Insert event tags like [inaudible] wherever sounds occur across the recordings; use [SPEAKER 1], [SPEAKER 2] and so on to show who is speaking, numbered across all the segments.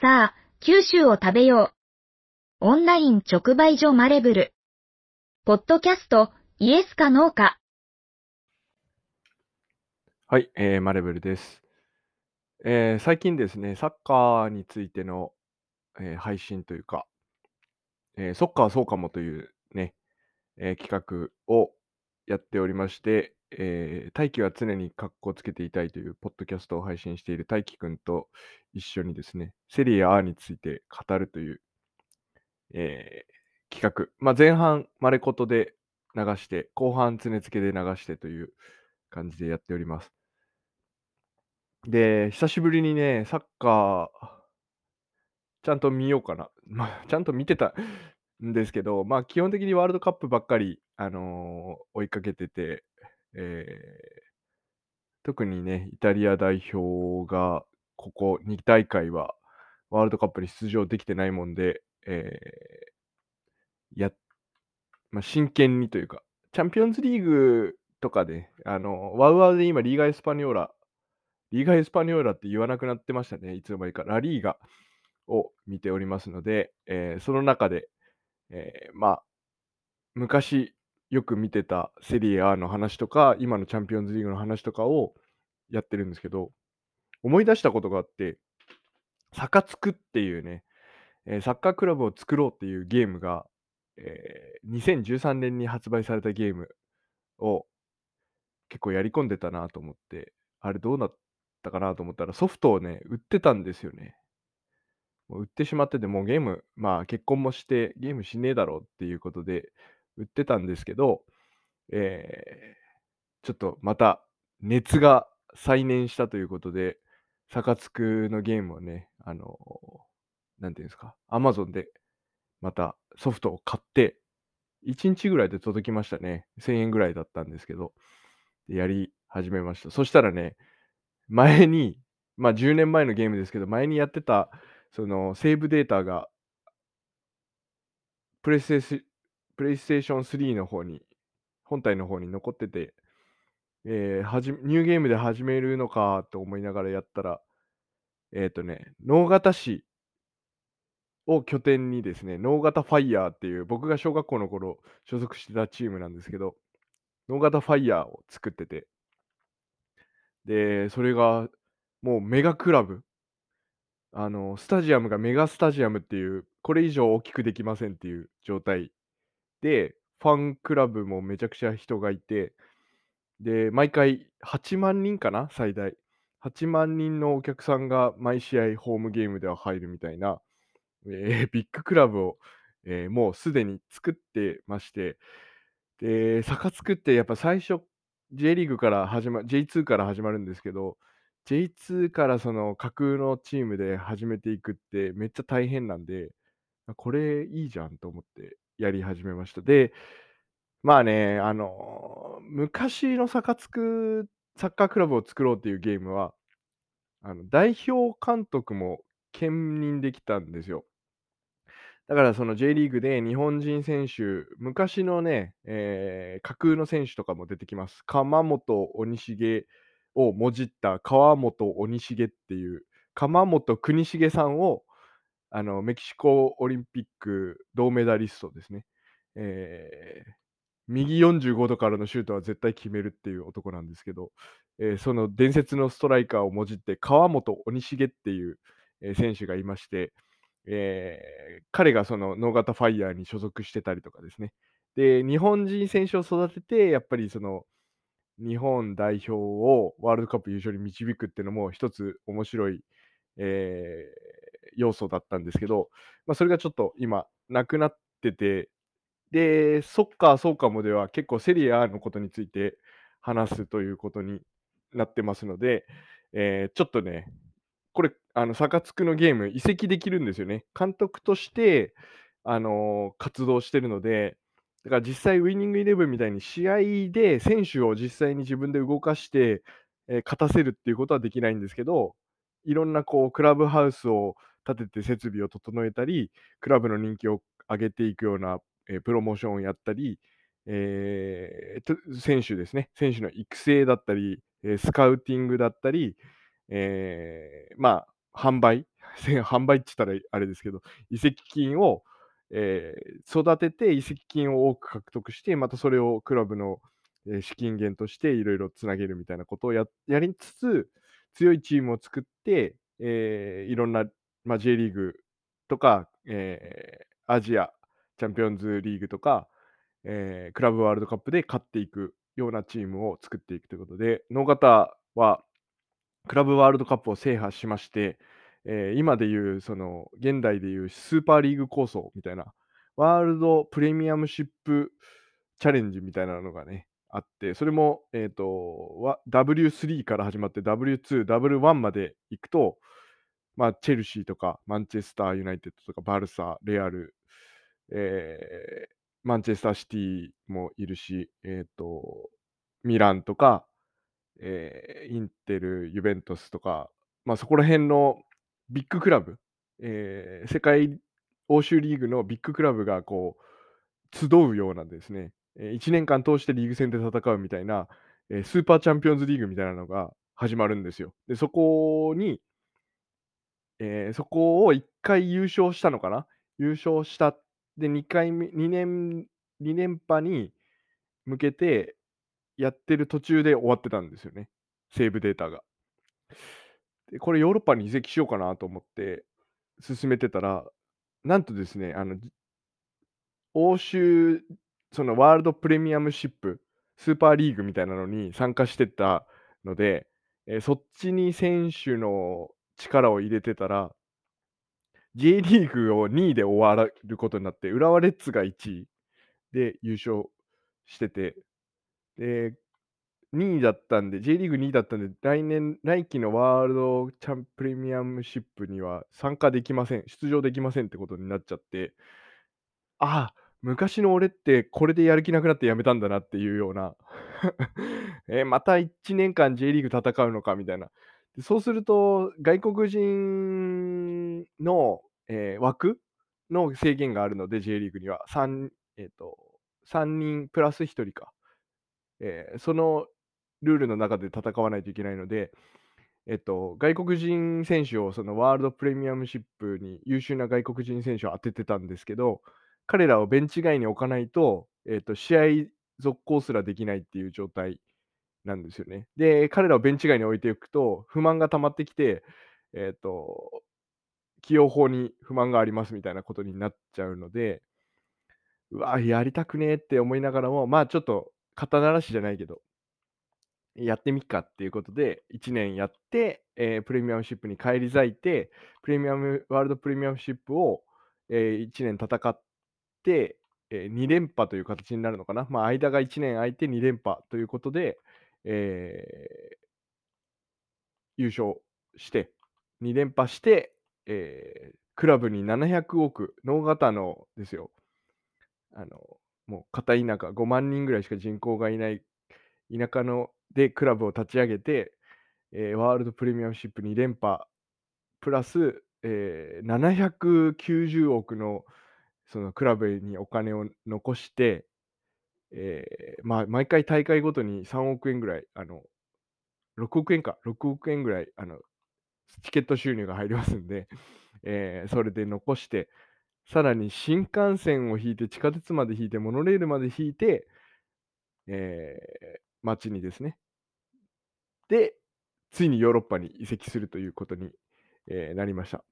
[SPEAKER 1] さあ、九州を食べよう。オンライン直売所マレブル。ポッドキャスト、イエスかノーか。
[SPEAKER 2] はい、えーマレブルです。えー最近ですね、サッカーについての、えー配信というか、えーソッカーそうかもというね、えー企画をやっておりまして、えー大輝は常に格好つけていたいというポッドキャストを配信している大輝くんと一緒にですね、セリエ A について語るという、えー企画。まあ、前半、マレコトで流して、後半、常付けで流してという感じでやっております。で、久しぶりにね、サッカー、ちゃんと見ようかな。[laughs] まあ、ちゃんと見てたん [laughs] ですけど、まあ、基本的にワールドカップばっかり、あのー追いかけてて、えー特にね、イタリア代表が、ここ2大会は、ワールドカップに出場できてないもんで、えーや、まあ、真剣にというか、チャンピオンズリーグとかで、あの、ワウワウで今、リーガ・エスパニョーラ、リーガ・エスパニョーラって言わなくなってましたね、いつの間にか。ラリーガを見ておりますので、えーその中で、えーまあ、昔よく見てたセリエ A の話とか、今のチャンピオンズリーグの話とかをやってるんですけど、思い出したことがあって、サカツクっていうね、えサッカークラブを作ろうっていうゲームが、えー2013年に発売されたゲームを結構やり込んでたなと思って、あれどうなったかなと思ったらソフトをね、売ってたんですよね。もう売ってしまってて、もうゲーム、まあ結婚もしてゲームしねえだろうっていうことで売ってたんですけど、えーちょっとまた熱が再燃したということで、サカツクのゲームをね、あのなんていうんですか、アマゾンでまたソフトを買って、1日ぐらいで届きましたね。1000円ぐらいだったんですけど、やり始めました。そしたらね、前に、まあ10年前のゲームですけど、前にやってた、そのセーブデータが、プレイステプレイステーション3の方に、本体の方に残ってて、えーはじニューゲームで始めるのかと思いながらやったら、えっ、とね、脳型市を拠点にですね、脳型ファイヤーっていう、僕が小学校の頃所属してたチームなんですけど、脳型ファイヤーを作ってて、で、それがもうメガクラブ、あの、スタジアムがメガスタジアムっていう、これ以上大きくできませんっていう状態で、ファンクラブもめちゃくちゃ人がいて、で、毎回8万人かな、最大。8万人のお客さんが毎試合ホームゲームでは入るみたいな、[laughs] えービッグクラブを、えーもうすでに作ってまして、で、サカツクってやっぱ最初、J リーグから始ま、J2 から始まるんですけど、J2 からその架空のチームで始めていくってめっちゃ大変なんで、これいいじゃんと思ってやり始めました。で、まあね、あの昔のサカツクサッカークラブを作ろうっていうゲームは、あの代表監督も兼任できたんですよ。だからその J リーグで日本人選手、昔のね、えー架空の選手とかも出てきます。鎌本鬼重をもじった川本鬼重っていう、鎌本国重さんをあのメキシコオリンピック銅メダリストですね。えー右45度からのシュートは絶対決めるっていう男なんですけど、えーその伝説のストライカーをもじって川本鬼重っていう、選手がいまして、えー彼がそのノーガタファイヤーに所属してたりとかですね。で、日本人選手を育てて、やっぱりその日本代表をワールドカップ優勝に導くっていうのも一つ面白い、えー要素だったんですけど、まあ、それがちょっと今なくなってて、で、ソッカーそうかもでは結構セリエ A のことについて話すということになってますので、えーちょっとね、これ、あの、サカツクのゲーム移籍できるんですよね。監督として、あのー活動してるので、だから実際ウイニングイレブンみたいに試合で選手を実際に自分で動かして、えー勝たせるっていうことはできないんですけど、いろんなこうクラブハウスを立てて設備を整えたり、クラブの人気を上げていくような、えプロモーションをやったり、えーと選手ですね、選手の育成だったり、えスカウティングだったり、えーまあ、販売？[laughs] 販売って言ったらあれですけど、移籍金を、えー、育てて移籍金を多く獲得して、またそれをクラブの、資金源としていろいろつなげるみたいなことをややりつつ、強いチームを作って、え、いろんな、まあ、J リーグとか、えー、アジアチャンピオンズリーグとか、えー、クラブワールドカップで勝っていくようなチームを作っていくということで、野方はクラブワールドカップを制覇しまして、えー、今でいう、その、現代でいうスーパーリーグ構想みたいな、ワールドプレミアムシップチャレンジみたいなのがね、あって、それも、えっ、ー、と、W3 から始まって W2、W1 まで行くと、まあ、チェルシーとか、マンチェスターユナイテッドとか、バルサ、レアル、えー、マンチェスターシティもいるし、えっ、ー、と、ミランとか、えー、インテル、ユベントスとか、まあ、そこら辺のビッグクラブ、えー、世界欧州リーグのビッグクラブがこう集うようなですね、え1年間通してリーグ戦で戦うみたいな、えスーパーチャンピオンズリーグみたいなのが始まるんですよ。で、そこに、えー、そこを1回優勝したのかな？優勝した。で、2回目、2年、2連覇に向けてやってる途中で終わってたんですよね。セーブデータが。で、これヨーロッパに移籍しようかなと思って進めてたら、なんとですね、あの、欧州、そのワールドプレミアムシップ、スーパーリーグみたいなのに参加してたので、えー、そっちに選手の力を入れてたら、J リーグを2位で終わることになって、浦和レッズが1位で優勝してて、で、2位だったんで、J リーグ2位だったんで、来年、来季のワールドチャンプレミアムシップには参加できません、出場できませんってことになっちゃって、ああ、昔の俺ってこれでやる気なくなってやめたんだなっていうような [laughs] え、また1年間 J リーグ戦うのかみたいな。そうすると、外国人の、えー、枠の制限があるので、J リーグには3、えーと、3人プラス1人か。えー、そのルールの中で戦わないといけないので、えっと、外国人選手をそのワールドプレミアムシップに優秀な外国人選手を当ててたんですけど、彼らをベンチ外に置かないと、えっと、試合続行すらできないっていう状態なんですよね。で、彼らをベンチ外に置いておくと、不満が溜まってきて、えっと、起用法に不満がありますみたいなことになっちゃうので、うわ、やりたくねえって思いながらも、まあちょっと肩慣らしじゃないけど、やってみっかっていうことで、1年やって、えー、プレミアムシップに返り咲いて、プレミアム、ワールドプレミアムシップを、えー、1年戦って、えー、2連覇という形になるのかな。まあ、間が1年空いて2連覇ということで、えー、優勝して、2連覇して、えー、クラブに700億、脳型のですよ。あの、もう片田舎、5万人ぐらいしか人口がいない田舎のでクラブを立ち上げて、えー、ワールドプレミアムシップ2連覇、プラス、えー、790億のそのクラブにお金を残して、えー、まあ、毎回大会ごとに3億円ぐらい、あの、6億円か、6億円ぐらい、あの、チケット収入が入りますんで、[laughs] えー、それで残して、さらに新幹線を引いて、地下鉄まで引いて、モノレールまで引いて、えー、街にですね。で、ついにヨーロッパに移籍するということに、えー、なりました。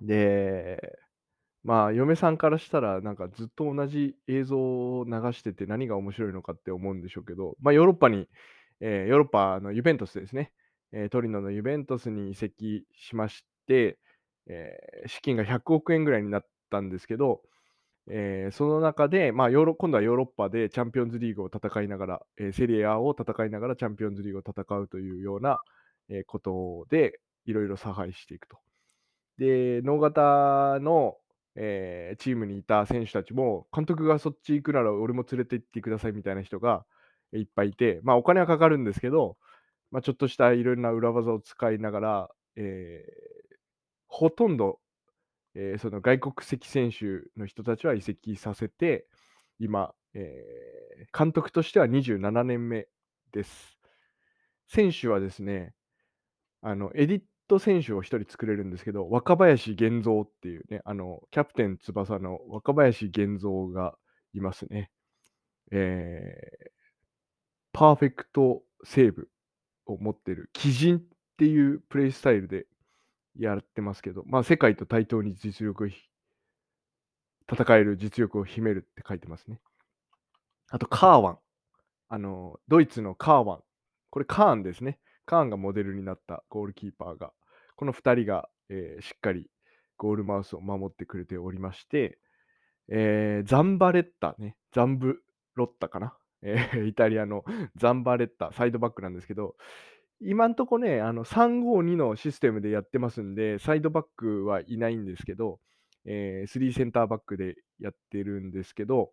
[SPEAKER 2] で、まあ、嫁さんからしたら、なんかずっと同じ映像を流してて何が面白いのかって思うんでしょうけど、まあ、ヨーロッパに、えー、ヨーロッパのユベントスですね、えー、トリノのユベントスに移籍しまして、えー、資金が100億円ぐらいになったんですけど、えー、その中で、まあ、ヨーロ今度はヨーロッパでチャンピオンズリーグを戦いながら、えー、セリエ A を戦いながらチャンピオンズリーグを戦うというような、え、ことで、いろいろ差配していくと。で、脳型の、えー、チームにいた選手たちも、監督がそっち行くなら俺も連れて行ってくださいみたいな人がいっぱいいて、まあお金はかかるんですけど、まあ、ちょっとしたいろんな裏技を使いながら、えー、ほとんどえー、その外国籍選手の人たちは移籍させて、今、えー、監督としては27年目です。選手はですね、あのエディット選手を1人作れるんですけど、若林源三っていうね、あの、キャプテン翼の若林源三がいますね。えー、パーフェクトセーブを持ってる、鬼人っていうプレイスタイルでやってますけど、まあ、世界と対等に実力を戦える実力を秘めるって書いてますね。あと、カーワン。あの、ドイツのカーワン。これ、カーンですね。カーンがモデルになったゴールキーパーが、この2人が、えー、しっかりゴールマウスを守ってくれておりまして、えー、ザンバレッタね、ザンブロッタかな？[laughs] えー、イタリアのザンバレッタ、サイドバックなんですけど、今んとこね、あの352のシステムでやってますんで、サイドバックはいないんですけど、えー、3センターバックでやってるんですけど、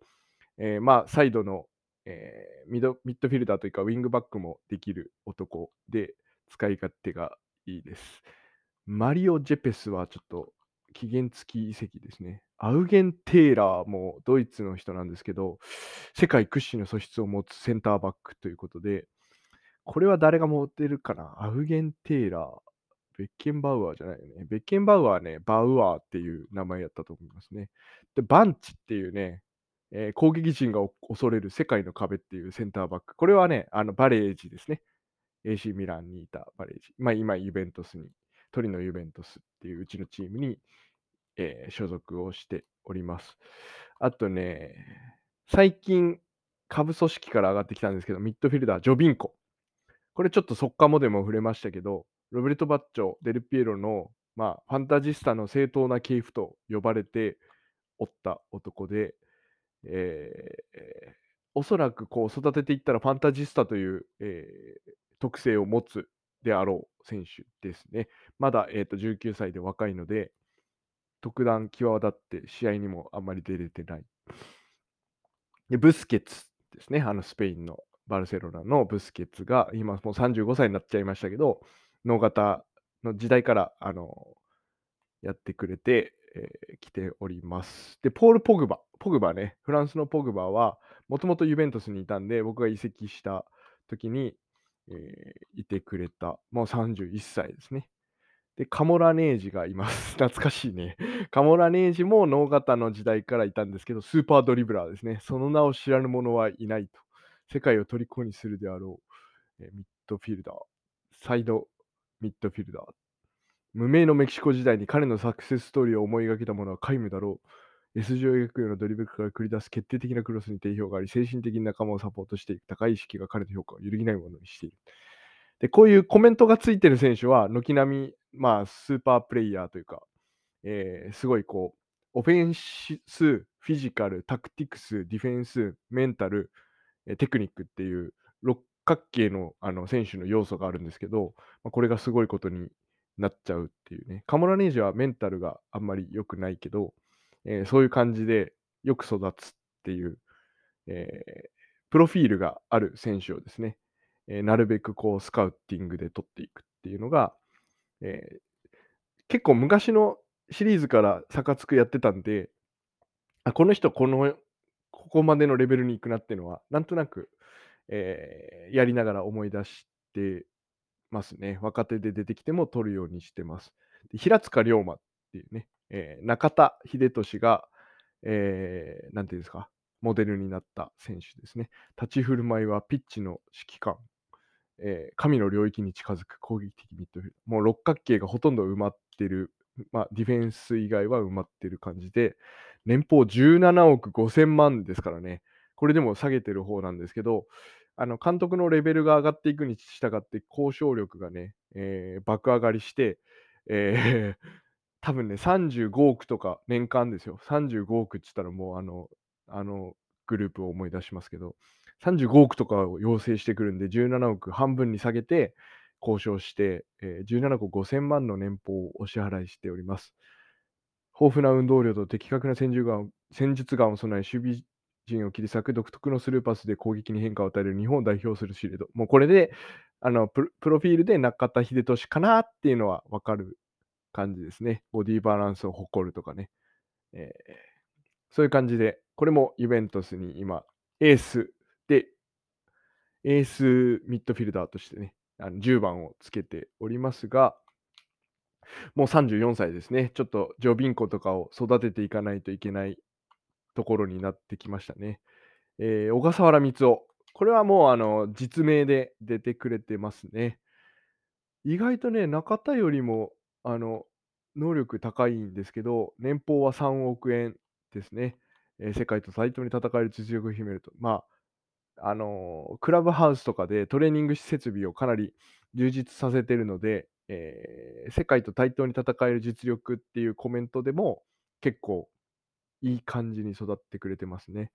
[SPEAKER 2] えー、まあ、サイドの、えー、ミドミッドフィルダーというか、ウィングバックもできる男で、使い勝手がいいです。マリオ・ジェペスはちょっと期限付き移籍ですね。アウゲン・テイラーもドイツの人なんですけど、世界屈指の素質を持つセンターバックということで、これは誰が持ってるかな？アウゲン・テイラー。ベッケンバウアーじゃないよね。ベッケンバウアーね、バウアーっていう名前やったと思いますね。で、バンチっていうね、えー、攻撃陣が恐れる世界の壁っていうセンターバック。これはね、あのバレージですね。AC ミランにいたバレージ。まあ今、ユベントスに、トリノユベントスっていううちのチームに、えー、所属をしております。あとね、最近、下部組織から上がってきたんですけど、ミッドフィルダー、ジョビンコ。これちょっと速乾もでも触れましたけど、ロベルト・バッチョ、デルピエロの、まあ、ファンタジスタの正当な系譜と呼ばれておった男で、えー、おそらくこう育てていったらファンタジスタという、えー、特性を持つであろう選手ですね。まだ、えーと、19歳で若いので、特段際立って試合にもあんまり出れてない。でブスケツですね、あのスペインのバルセロナのブスケツが、今もう35歳になっちゃいましたけど、脳型の時代からあのやってくれて、えー、来ております。で、ポール・ポグバ。ポグバね、フランスのポグバは、もともとユベントスにいたんで、僕が移籍した時に、えー、いてくれた、もう31歳ですね。で、カモラネージがいます。[laughs] 懐かしいね。[laughs] カモラネージもノーガタの時代からいたんですけど、スーパードリブラーですね。その名を知らぬ者はいないと。世界を虜にするであろう、えー、ミッドフィルダー、サイドミッドフィルダー。無名のメキシコ時代に彼のサクセスストーリーを思い描けたものは皆無だろう。S 字を描くようなドリブルから繰り出す決定的なクロスに定評があり、精神的に仲間をサポートしていく高い意識が彼の評価を揺るぎないものにしている。で、こういうコメントがついてる選手は、軒並み、まあ、スーパープレイヤーというか、えー、すごいこう、オフェンス、フィジカル、タクティクス、ディフェンス、メンタル、テクニックっていう六角形のあの選手の要素があるんですけど、まあ、これがすごいことになっちゃうっていうね。カモラネージはメンタルがあんまり良くないけど、えー、そういう感じでよく育つっていう、え、プロフィールがある選手をですね、え、なるべくこうスカウティングで取っていくっていうのが、え結構昔のシリーズからサカツクやってたんで、あこの人このここまでのレベルに行くなっていうのは、なんとなく、えー、やりながら思い出してますね。若手で出てきても取るようにしてます。で平塚龍馬っていうね、えー、中田秀俊が、えー、なんていうんですか、モデルになった選手ですね。立ち振る舞いはピッチの指揮官、えー、神の領域に近づく攻撃的ミッドフィルもう六角形がほとんど埋まってる、まあ、ディフェンス以外は埋まってる感じで、年俸17億5000万ですからね、これでも下げてる方なんですけど、あの監督のレベルが上がっていくに従って交渉力がね、えー、爆上がりして、えー、多分ね、35億とか年間ですよ。35億って言ったらもうあの、あのグループを思い出しますけど、35億とかを要請してくるんで、17億半分に下げて交渉して、えー、17億5000万の年俸をお支払いしております。豊富な運動量と的確な戦術眼戦術眼を備え、守備陣を切り裂く独特のスルーパスで攻撃に変化を与える日本を代表するシールド。もうこれで、あのプロフィールで中田秀俊かなっていうのは分かる感じですね。ボディバランスを誇るとかね。えー、そういう感じで、これもユベントスに今、エースで、エースミッドフィルダーとしてね、あの10番をつけておりますが、もう34歳ですね。ちょっとジョビンコとかを育てていかないといけないところになってきましたね。えー小笠原光雄。これはもうあの実名で出てくれてますね。意外とね、中田よりもあの能力高いんですけど、年俸は3億円ですね。えー世界と対等に戦える実力を秘めると。まあ、あのークラブハウスとかでトレーニング設備をかなり充実させてるので、えー世界と対等に戦える実力っていうコメントでも結構いい感じに育ってくれてますね。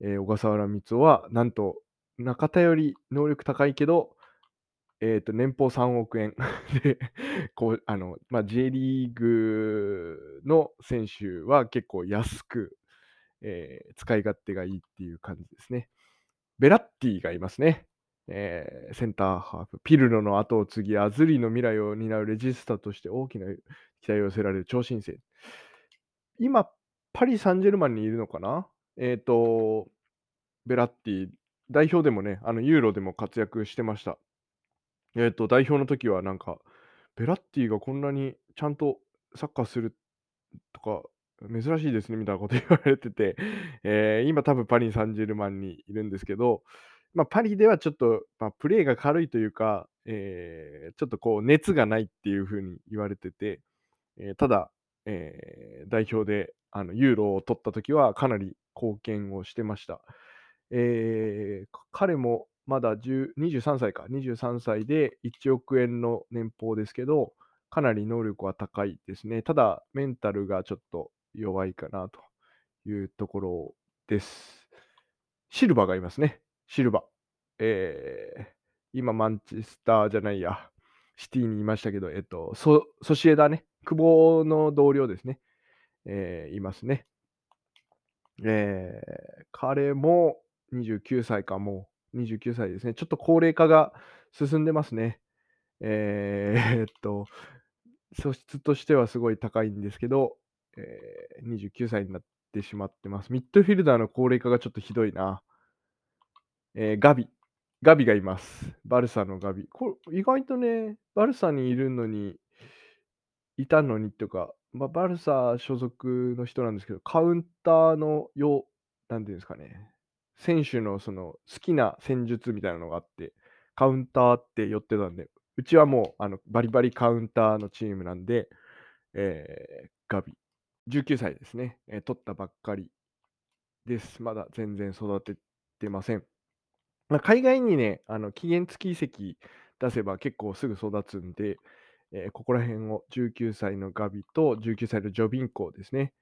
[SPEAKER 2] えー小笠原光雄はなんと中田より能力高いけど、えー、と年俸3億円 [laughs] でこうあの、まあ、J リーグの選手は結構安く、えー使い勝手がいいっていう感じですね。ベラッティがいますね。えーセンターハーフ、ピルロの後を継ぎ、アズリの未来を担うレジスタとして大きな期待を寄せられる超新星。今、パリ・サンジェルマンにいるのかな？えっ、と、ベラッティ、代表でもね、あのユーロでも活躍してました。えっ、と、代表の時はなんか、ベラッティがこんなにちゃんとサッカーするとか、珍しいですねみたいなこと言われてて、[laughs] えー今多分パリ・サンジェルマンにいるんですけど、まあ、パリではちょっと、まあ、プレーが軽いというか、えーちょっとこう熱がないっていう風に言われてて、えーただ、えー代表であのユーロを取った時はかなり貢献をしてました。えー彼もまだ23歳か、23歳で1億円の年俸ですけど、かなり能力は高いですね。ただ、メンタルがちょっと弱いかなというところです。シルバーがいますね。シルバー。えー今、マンチェスターじゃないや、シティにいましたけど、えっと、ソシエダね、久保の同僚ですね。えーいますね。えー彼も29歳か、もう29歳ですね。ちょっと高齢化が進んでますね。[laughs] えーっと、素質としてはすごい高いんですけど、えー29歳になってしまってます。ミッドフィルダーの高齢化がちょっとひどいな。えーガビ。ガビがいます。バルサのガビ。これ意外とね、バルサにいるのに、いたのにとか、まあ、バルサ所属の人なんですけど、カウンターのよう、なんていうんですかね、選手のその好きな戦術みたいなのがあって、カウンターって寄ってたんで、うちはもうあのバリバリカウンターのチームなんで、えーガビ、19歳ですね、えー取ったばっかりです。まだ全然育ててません。まあ、海外にね、あの期限付き移籍出せば結構すぐ育つんで、えーここら辺を19歳のガビと19歳のジョビンコですね、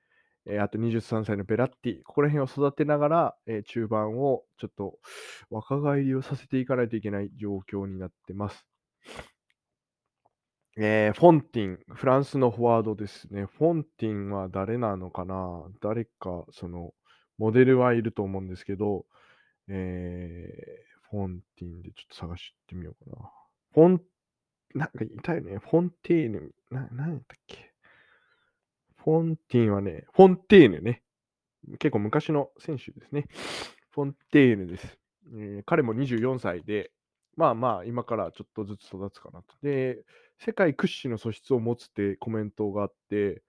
[SPEAKER 2] えーあと23歳のベラッティ、ここら辺を育てながら、えー中盤をちょっと若返りをさせていかないといけない状況になってます。えーフォンティン、フランスのフォワードですね。フォンティンは誰なのかな？誰か、その、モデルはいると思うんですけど、えーフォンティンでちょっと探してみようかな。フォン、なんかいたよね。フォンティーヌ、な、なんやったっけ？フォンティンはね、フォンテーヌね。結構昔の選手ですね。フォンテーヌです。えー彼も24歳で、まあまあ、今からちょっとずつ育つかなと。で、世界屈指の素質を持つってコメントがあって、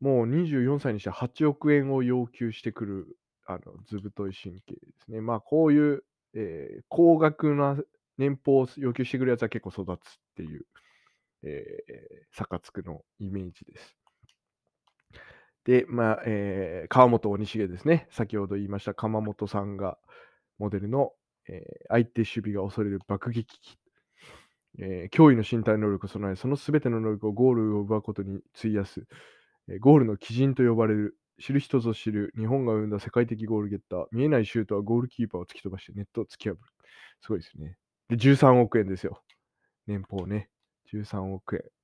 [SPEAKER 2] もう24歳にして8億円を要求してくる、あの、図太い神経ですね。まあ、こういう、えー高額な年俸を要求してくるやつは結構育つっていう、えー、サカツクのイメージです。で、まあ、えー川本鬼重ですね。先ほど言いました鎌本さんがモデルの、えー相手守備が恐れる爆撃機。えー驚異の身体能力を備え、そのすべての能力をゴールを奪うことに費やす、えーゴールの基準と呼ばれる、知る人ぞ知る日本が生んだ世界的ゴールゲッター、見えないシュートはゴールキーパーを突き飛ばしてネットを突き破る。すごいですね。で、13億円ですよ。年俸ね。13億円。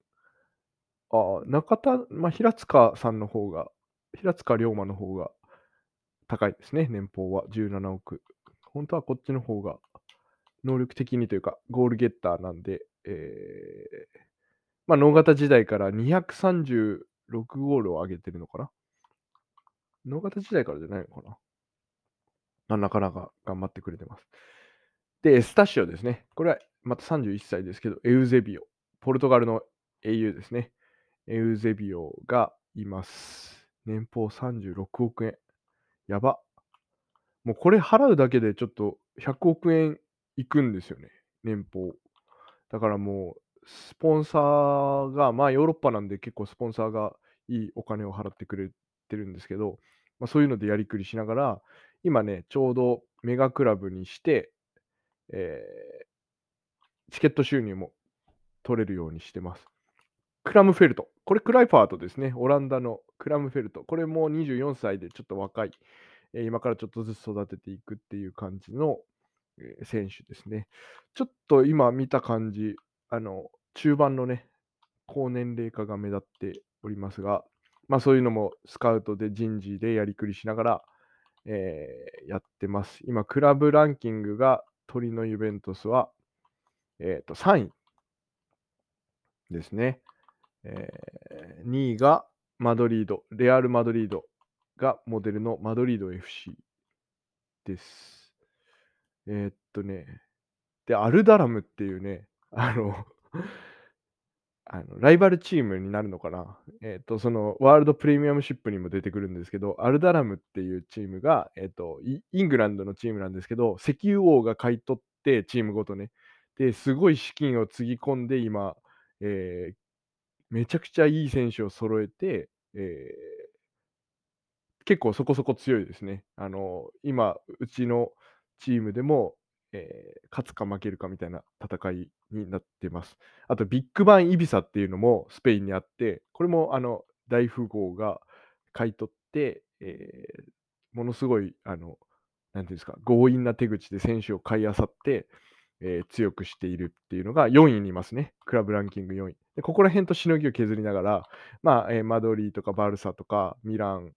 [SPEAKER 2] ああ、中田、まあ、平塚さんの方が、平塚龍馬の方が高いですね、年俸は17億。本当はこっちの方が能力的にというか、ゴールゲッターなんで、えー、まあ、能型時代から236ゴールを上げてるのかな能型時代からじゃないのかなまあなかなか頑張ってくれてます。で、エスタシオですね。これはまた31歳ですけど、エウゼビオ。ポルトガルの英雄ですね。エウゼビオがいます。年俸36億円。やば。もうこれ払うだけでちょっと100億円いくんですよね。年俸。だからもう、スポンサーが、まあヨーロッパなんで結構スポンサーがいいお金を払ってくれてるんですけど、まあ、そういうのでやりくりしながら、今ね、ちょうどメガクラブにして、えーチケット収入も取れるようにしてます。クラムフェルト。これクライファートですね。オランダのクラムフェルト。これも24歳でちょっと若い。え今からちょっとずつ育てていくっていう感じの、選手ですね。ちょっと今見た感じ、あの、中盤のね、高年齢化が目立っておりますが、まあそういうのもスカウトで人事でやりくりしながら、えーやってます。今、クラブランキングがトリノユベントスは、えー、と3位ですね。え2位がマドリード、レアル・マドリードがモデルのマドリード FC です。えーっとね、で、アルダラムっていうね、あの、[laughs] あのライバルチームになるのかな。えーっと、そのワールドプレミアムシップにも出てくるんですけど、アルダラムっていうチームが、えーっと、イイングランドのチームなんですけど、石油王が買い取って、チームごとね。で、すごい資金をつぎ込んで、今、えーめちゃくちゃいい選手を揃えて、えー結構そこそこ強いですね。あの、今、うちのチームでも、えー勝つか負けるかみたいな戦いになってます。あと、ビッグバン・イビサっていうのもスペインにあって、これもあの大富豪が買い取って、えーものすごい、あの、なんていうんですか、強引な手口で選手を買い漁って、えー強くしているっていうのが4位にいますね。クラブランキング4位。でここら辺としのぎを削りながら、まあ、えーマドリーとかバルサとかミラン、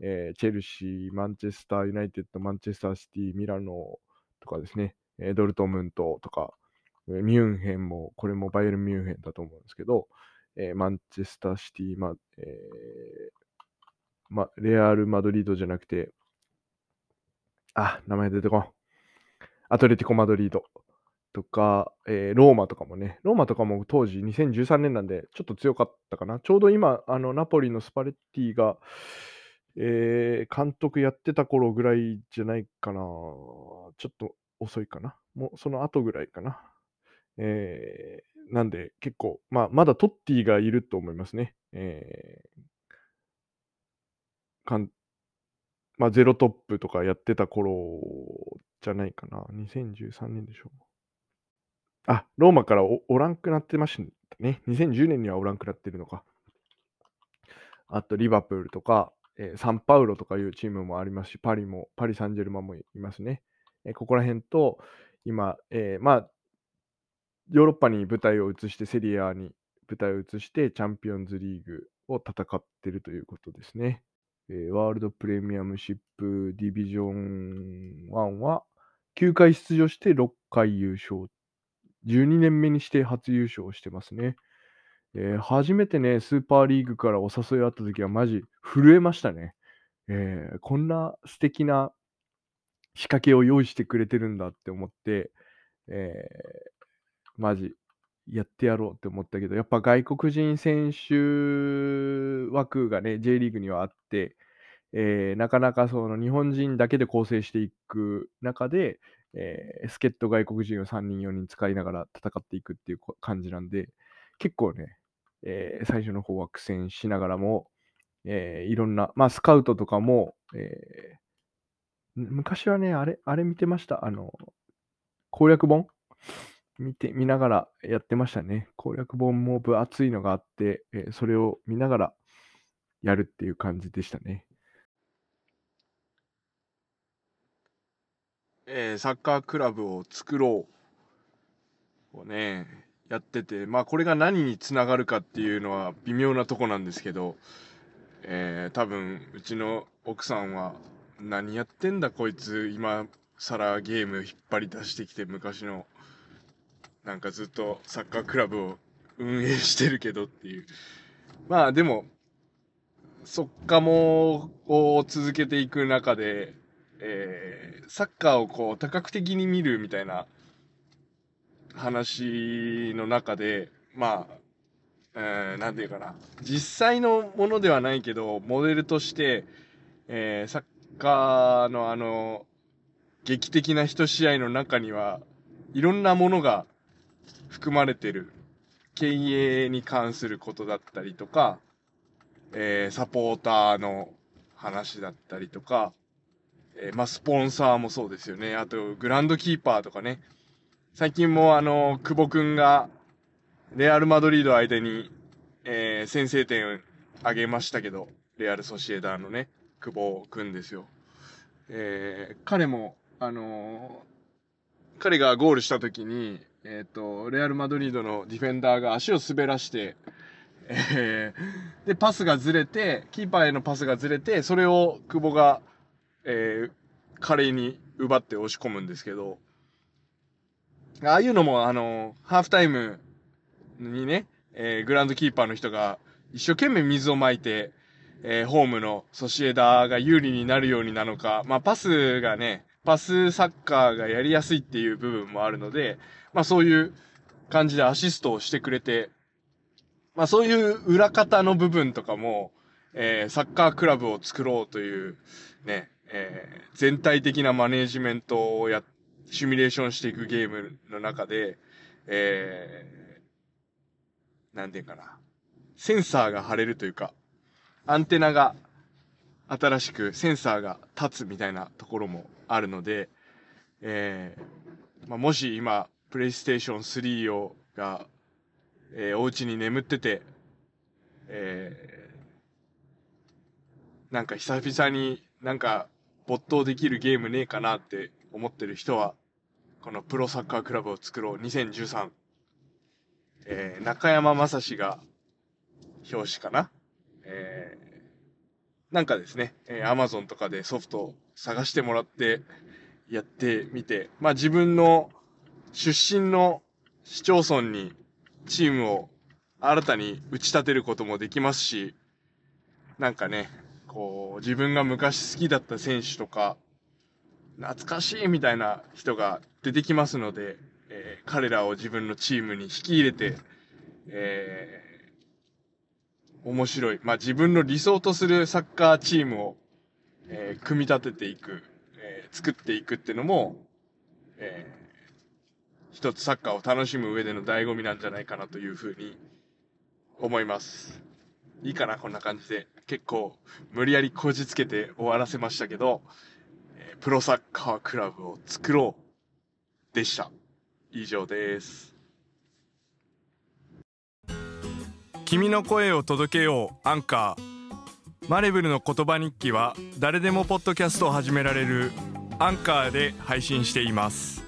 [SPEAKER 2] えーチェルシー、マンチェスターユナイテッド、マンチェスターシティ、ミラノとかですね、えードルトムントとか、ミュンヘンも、これもバイエルン・ミュンヘンだと思うんですけど、えーマンチェスターシティ、まえーま、レアル・マドリードじゃなくて、あ、名前出てこん。アトレティコ・マドリードとか、えーローマとかもね、ローマとかも当時2013年なんでちょっと強かったかな。ちょうど今、あのナポリのスパレッティが、えー監督やってた頃ぐらいじゃないかな。ちょっと遅いかな。もうその後ぐらいかな。えーなんで結構、まあ、まだトッティがいると思いますね。えーかんまあ、ゼロトップとかやってた頃じゃないかな。2013年でしょう。あ、ローマからおらんくなってましたね。2010年にはおらんくなってるのか。あと、リバプールとか、えーサンパウロとかいうチームもありますし、パリも、パリ・サンジェルマンもいますね。えーここら辺と、今、えーまあ、ヨーロッパに舞台を移して、セリアに舞台を移して、チャンピオンズリーグを戦ってるということですね。えーワールドプレミアムシップディビジョン1は9回出場して6回優勝。12年目にして初優勝してますね。えー初めてね、スーパーリーグからお誘いあった時はマジ震えましたね。えーこんな素敵な仕掛けを用意してくれてるんだって思って、えーマジやってやろうって思ったけど、やっぱ外国人選手枠がね、J リーグにはあって、えーなかなかその日本人だけで構成していく中で、えー助っ人外国人を3人、4人使いながら戦っていくっていう感じなんで、結構ね、えー最初の方は苦戦しながらも、えーいろんな、まあ、スカウトとかも、えー昔はね、あれ、あれ見てました？あの、攻略本？見て、見ながらやってましたね。攻略本も分厚いのがあって、えーそれを見ながらやるっていう感じでしたね。えーサッカークラブを作ろうをね、やってて、まあこれが何につながるかっていうのは微妙なとこなんですけど、えー多分うちの奥さんは何やってんだこいつ今更ゲーム引っ張り出してきて昔のなんかずっとサッカークラブを運営してるけどっていう。まあでもそっかもを続けていく中で、えーサッカーをこう多角的に見るみたいな話の中でまあえー、なんていうかな、実際のものではないけど、モデルとして、えー、サッカーのあの、劇的な一試合の中には、いろんなものが含まれてる。経営に関することだったりとか、えー、サポーターの話だったりとか、えー、まあ、スポンサーもそうですよね。あと、グランドキーパーとかね。最近もあの、久保くんが、レアル・マドリード相手に、えー、先制点を挙げましたけど、レアル・ソシエダーのね、久保くんですよ。えー、彼も、あのー、彼がゴールした時に、えっ、ー、と、レアル・マドリードのディフェンダーが足を滑らして、えー、で、パスがずれて、キーパーへのパスがずれて、それを久保が、えー、華麗に奪って押し込むんですけど、ああいうのも、あの、ハーフタイムにね、えー、グランドキーパーの人が一生懸命水をまいて、えー、ホームのソシエダが有利になるようになのか、まあ、パスがね、パスサッカーがやりやすいっていう部分もあるので、まあ、そういう感じでアシストをしてくれて、まあ、そういう裏方の部分とかも、えー、サッカークラブを作ろうという、ね、えー、全体的なマネージメントをや、シミュレーションしていくゲームの中で、えー、なんていうかな。センサーが貼れるというか、アンテナが新しくセンサーが立つみたいなところもあるので、えー、まあ、もし今、プレイステーション3をが、えー、お家に眠ってて、えー、なんか久々になんか没頭できるゲームねえかなって思ってる人は、このプロサッカークラブを作ろう。2013、えー、中山正史が表紙かな。えー、なんかですね、えー、Amazon とかでソフトを探してもらってやってみて、まあ自分の出身の市町村にチームを新たに打ち立てることもできますし、なんかね、こう、自分が昔好きだった選手とか、懐かしいみたいな人が出てきますので、えー、彼らを自分のチームに引き入れて、え面白い。まあ、自分の理想とするサッカーチームを、えー、組み立てていく、え、作っていくってのも、えー、一つサッカーを楽しむ上での醍醐味なんじゃないかなというふうに思います。いいかなこんな感じで。結構無理やりこじつけて終わらせましたけど、えー、プロサッカークラブを作ろうでした。以上です。君の声を届けようアンカーマレブルの言葉日記は誰でもポッドキャストを始められるアンカーで配信しています